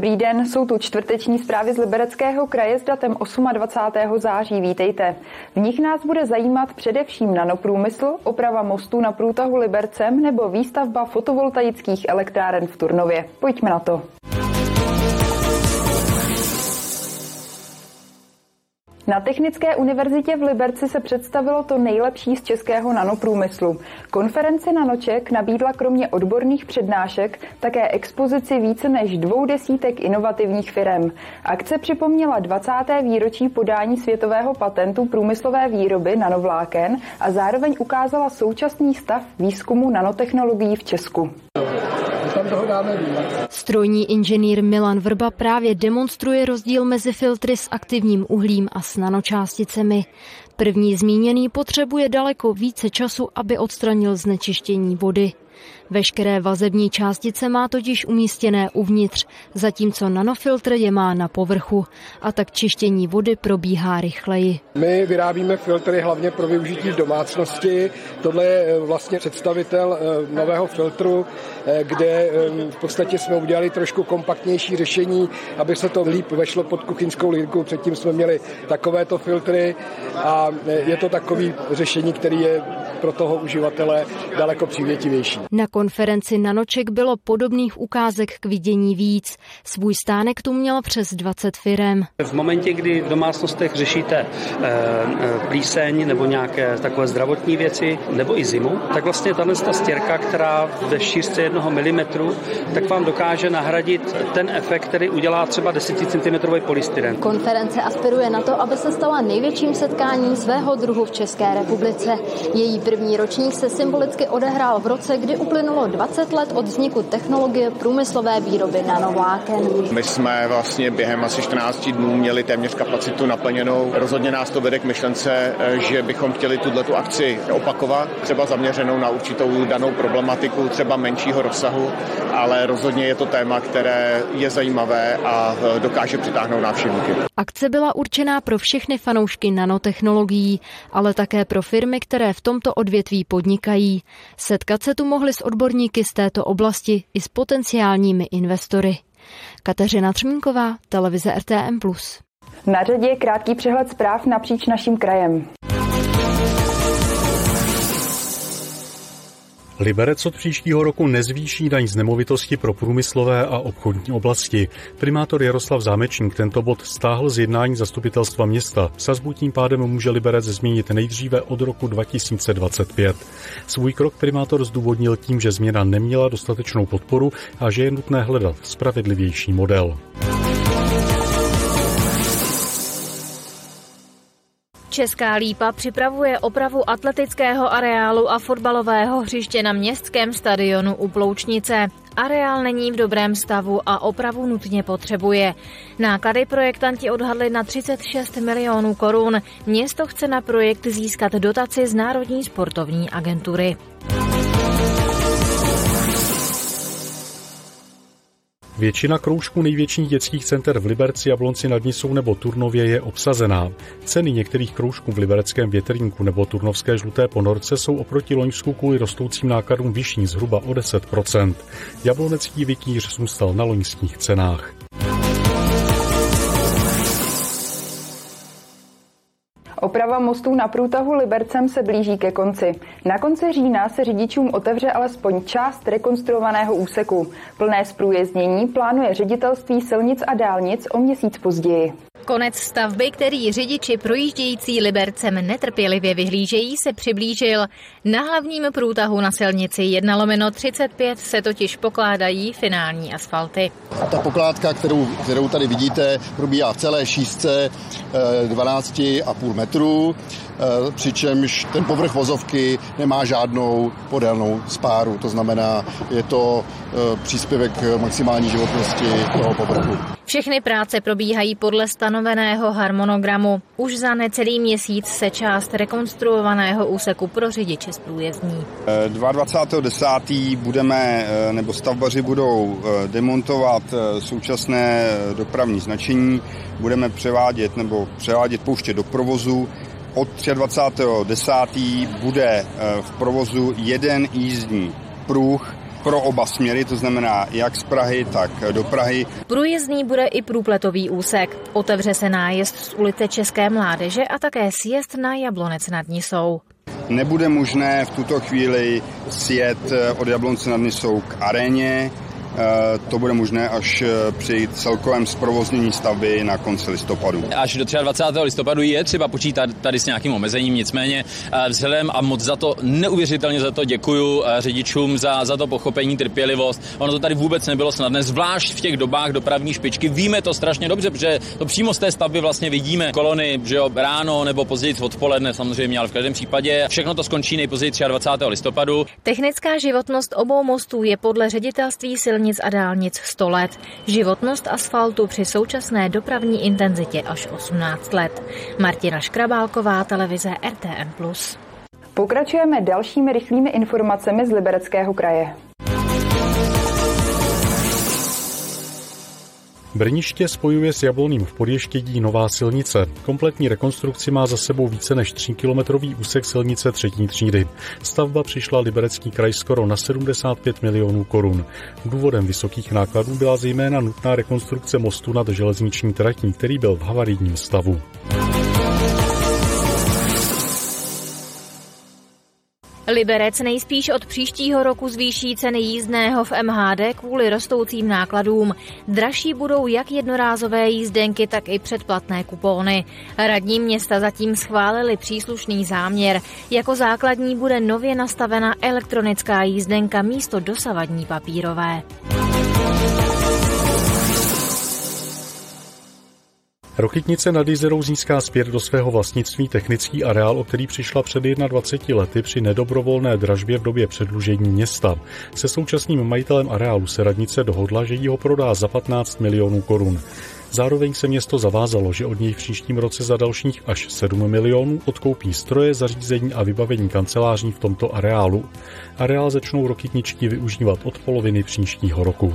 Dobrý den, jsou tu čtvrteční zprávy z Libereckého kraje s datem 28. září. Vítejte. V nich nás bude zajímat především nanoprůmysl, oprava mostů na průtahu Libercem nebo výstavba fotovoltaických elektráren v Turnově. Pojďme na to. Na Technické univerzitě v Liberci se představilo to nejlepší z českého nanoprůmyslu. Konference Nanoček nabídla kromě odborných přednášek také expozici více než dvou desítek inovativních firm. Akce připomněla 20. výročí podání světového patentu průmyslové výroby nanovláken a zároveň ukázala současný stav výzkumu nanotechnologií v Česku tam toho dáme Strojní inženýr Milan Vrba právě demonstruje rozdíl mezi filtry s aktivním uhlím a s nanočásticemi. První zmíněný potřebuje daleko více času, aby odstranil znečištění vody. Veškeré vazební částice má totiž umístěné uvnitř, zatímco nanofiltr je má na povrchu a tak čištění vody probíhá rychleji. My vyrábíme filtry hlavně pro využití v domácnosti. Tohle je eh, vlastně představitel eh, nového filtru, eh, kde v podstatě jsme udělali trošku kompaktnější řešení, aby se to líp vešlo pod kuchyňskou linku. Předtím jsme měli takovéto filtry a je to takový řešení, který je pro toho uživatele daleko přívětivější. Na konferenci Nanoček bylo podobných ukázek k vidění víc. Svůj stánek tu měl přes 20 firem. V momentě, kdy v domácnostech řešíte e, plíseň nebo nějaké takové zdravotní věci, nebo i zimu, tak vlastně tahle stěrka, která ve šířce jednoho milimetru, tak vám dokáže nahradit ten efekt, který udělá třeba 10 cm polystyren. Konference aspiruje na to, aby se stala největším setkáním svého druhu v České republice. Její první ročník se symbolicky odehrál v roce, kdy uplynulo 20 let od vzniku technologie průmyslové výroby nanovláken. My jsme vlastně během asi 14 dnů měli téměř kapacitu naplněnou. Rozhodně nás to vede k myšlence, že bychom chtěli tuto akci opakovat, třeba zaměřenou na určitou danou problematiku, třeba menšího rozsahu, ale rozhodně je to téma, které je zajímavé a dokáže přitáhnout návštěvníky. Akce byla určená pro všechny fanoušky nanotechnologií, ale také pro firmy, které v tomto odvětví podnikají. Setkat se tu mohli s odborníky z této oblasti i s potenciálními investory. Kateřina Třmínková, televize RTM+. Na řadě je krátký přehled zpráv napříč naším krajem. Liberec od příštího roku nezvýší daň z nemovitosti pro průmyslové a obchodní oblasti. Primátor Jaroslav Zámečník tento bod stáhl z jednání zastupitelstva města. Sazbu tím pádem může Liberec změnit nejdříve od roku 2025. Svůj krok primátor zdůvodnil tím, že změna neměla dostatečnou podporu a že je nutné hledat spravedlivější model. Česká lípa připravuje opravu atletického areálu a fotbalového hřiště na městském stadionu u Ploučnice. Areál není v dobrém stavu a opravu nutně potřebuje. Náklady projektanti odhadli na 36 milionů korun. Město chce na projekt získat dotaci z Národní sportovní agentury. Většina kroužků největších dětských center v Liberci, Jablonci nad Nisou nebo Turnově je obsazená. Ceny některých kroužků v libereckém větrníku nebo turnovské žluté ponorce jsou oproti loňsku kvůli rostoucím nákladům vyšší zhruba o 10%. Jablonecký vikýř zůstal na loňských cenách. Oprava mostů na průtahu Libercem se blíží ke konci. Na konci října se řidičům otevře alespoň část rekonstruovaného úseku. Plné zprůjezdnění plánuje ředitelství silnic a dálnic o měsíc později. Konec stavby, který řidiči projíždějící Libercem netrpělivě vyhlížejí, se přiblížil. Na hlavním průtahu na silnici 1 lomeno 35 se totiž pokládají finální asfalty. A ta pokládka, kterou, kterou tady vidíte, probíhá v celé šířce 12,5 eh, metru, přičemž ten povrch vozovky nemá žádnou podélnou spáru. To znamená, je to eh, příspěvek maximální životnosti toho povrchu. Všechny práce probíhají podle stanoveného harmonogramu. Už za necelý měsíc se část rekonstruovaného úseku pro řidiče zprůjezdní. 22.10. budeme, nebo stavbaři budou demontovat současné dopravní značení, budeme převádět nebo převádět pouště do provozu. Od 23.10. bude v provozu jeden jízdní pruh pro oba směry, to znamená jak z Prahy, tak do Prahy. Průjezdný bude i průpletový úsek. Otevře se nájezd z ulice České mládeže a také sjezd na Jablonec nad Nisou. Nebude možné v tuto chvíli sjet od Jablonce nad Nisou k aréně, Eh, to bude možné až eh, při celkovém zprovoznění stavby na konci listopadu. Až do 23. listopadu je třeba počítat tady s nějakým omezením, nicméně eh, vzhledem a moc za to, neuvěřitelně za to děkuju řidičům za, za to pochopení, trpělivost. Ono to tady vůbec nebylo snadné, zvlášť v těch dobách dopravní špičky. Víme to strašně dobře, protože to přímo z té stavby vlastně vidíme kolony, že jo, ráno nebo později odpoledne samozřejmě, ale v každém případě všechno to skončí nejpozději 23. listopadu. Technická životnost obou mostů je podle ředitelství silnic silnic a dálnic 100 let. Životnost asfaltu při současné dopravní intenzitě až 18 let. Martina Škrabálková, televize RTN+. Pokračujeme dalšími rychlými informacemi z Libereckého kraje. Brniště spojuje s Jabloným v Podještědí nová silnice. Kompletní rekonstrukci má za sebou více než 3-kilometrový úsek silnice třetí třídy. Stavba přišla Liberecký kraj skoro na 75 milionů korun. Důvodem vysokých nákladů byla zejména nutná rekonstrukce mostu nad železniční tratí, který byl v havarijním stavu. Liberec nejspíš od příštího roku zvýší ceny jízdného v MHD kvůli rostoucím nákladům. Dražší budou jak jednorázové jízdenky, tak i předplatné kupóny. Radní města zatím schválili příslušný záměr. Jako základní bude nově nastavena elektronická jízdenka místo dosavadní papírové. Rokitnice nad Jizerou získá zpět do svého vlastnictví technický areál, o který přišla před 21 lety při nedobrovolné dražbě v době předlužení města. Se současným majitelem areálu se radnice dohodla, že jí ho prodá za 15 milionů korun. Zároveň se město zavázalo, že od něj v příštím roce za dalších až 7 milionů odkoupí stroje, zařízení a vybavení kanceláří v tomto areálu. Areál začnou rokitničky využívat od poloviny příštího roku.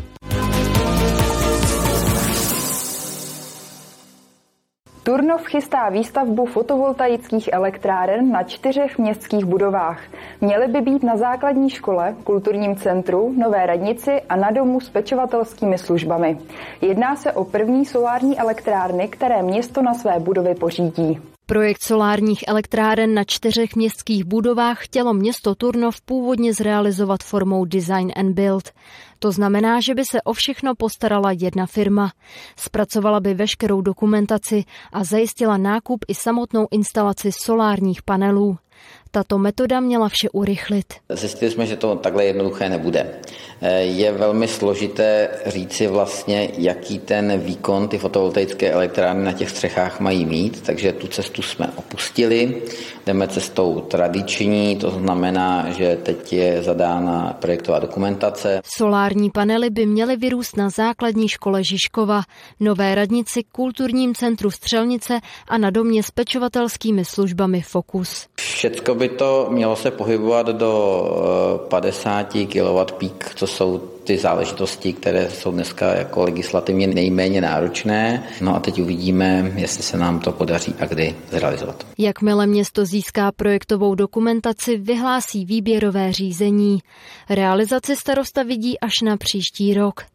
Turnov chystá výstavbu fotovoltaických elektráren na čtyřech městských budovách. Měly by být na základní škole, kulturním centru, nové radnici a na domu s pečovatelskými službami. Jedná se o první solární elektrárny, které město na své budovy pořídí. Projekt solárních elektráren na čtyřech městských budovách chtělo město Turnov původně zrealizovat formou Design and Build. To znamená, že by se o všechno postarala jedna firma. Zpracovala by veškerou dokumentaci a zajistila nákup i samotnou instalaci solárních panelů. Tato metoda měla vše urychlit. Zjistili jsme, že to takhle jednoduché nebude. Eh, je velmi složité říci vlastně, jaký ten výkon ty fotovoltaické elektrárny na těch střechách mají mít, takže tu cestu jsme opustili. Jdeme cestou tradiční, to znamená, že teď je zadána projektová dokumentace. Solární panely by měly vyrůst na základní škole Žižkova, nové radnici, kulturním centru Střelnice a na domě s pečovatelskými službami Fokus. Všecko by to mělo se pohybovat do 50 eh, kW pík, co jsou ty záležitosti, které jsou dneska jako legislativně nejméně náročné. No a teď uvidíme, jestli se nám to podaří a kdy zrealizovat. Jakmile město získá projektovou dokumentaci, vyhlásí výběrové řízení. Realizaci starosta vidí až na příští rok.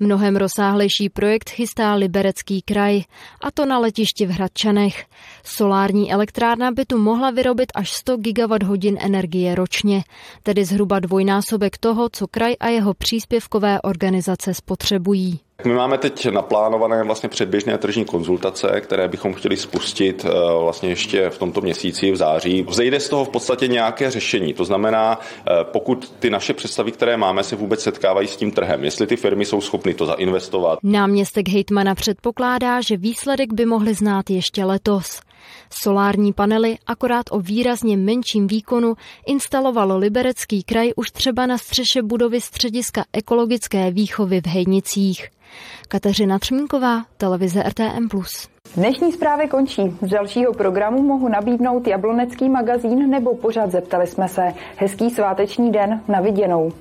Mnohem rozsáhlejší projekt chystá Liberecký kraj, a to na letišti v Hradčanech. Solární elektrárna by tu mohla vyrobit až 100 GWh energie ročně, tedy zhruba dvojnásobek toho, co kraj a jeho příspěvkové organizace spotřebují. My máme teď naplánované vlastně předběžné tržní konzultace, které bychom chtěli spustit eh, vlastně ještě v tomto měsíci v září. Vzejde z toho v podstatě nějaké řešení. To znamená, eh, pokud ty naše představy, které máme, se vůbec setkávají s tím trhem, jestli ty firmy jsou schopny to zainvestovat. Náměstek hejtmana předpokládá, že výsledek by mohli znát ještě letos. Solární panely akorát o výrazně menším výkonu instaloval Liberecký kraj už třeba na střeše budovy střediska ekologické výchovy v Hejnicích. Kateřina Třmínková, televize RTM+. Dnešní zprávy končí. Z dalšího programu mohu nabídnout jablonecký magazín nebo pořád zeptali jsme se. Hezký sváteční den, na viděnou.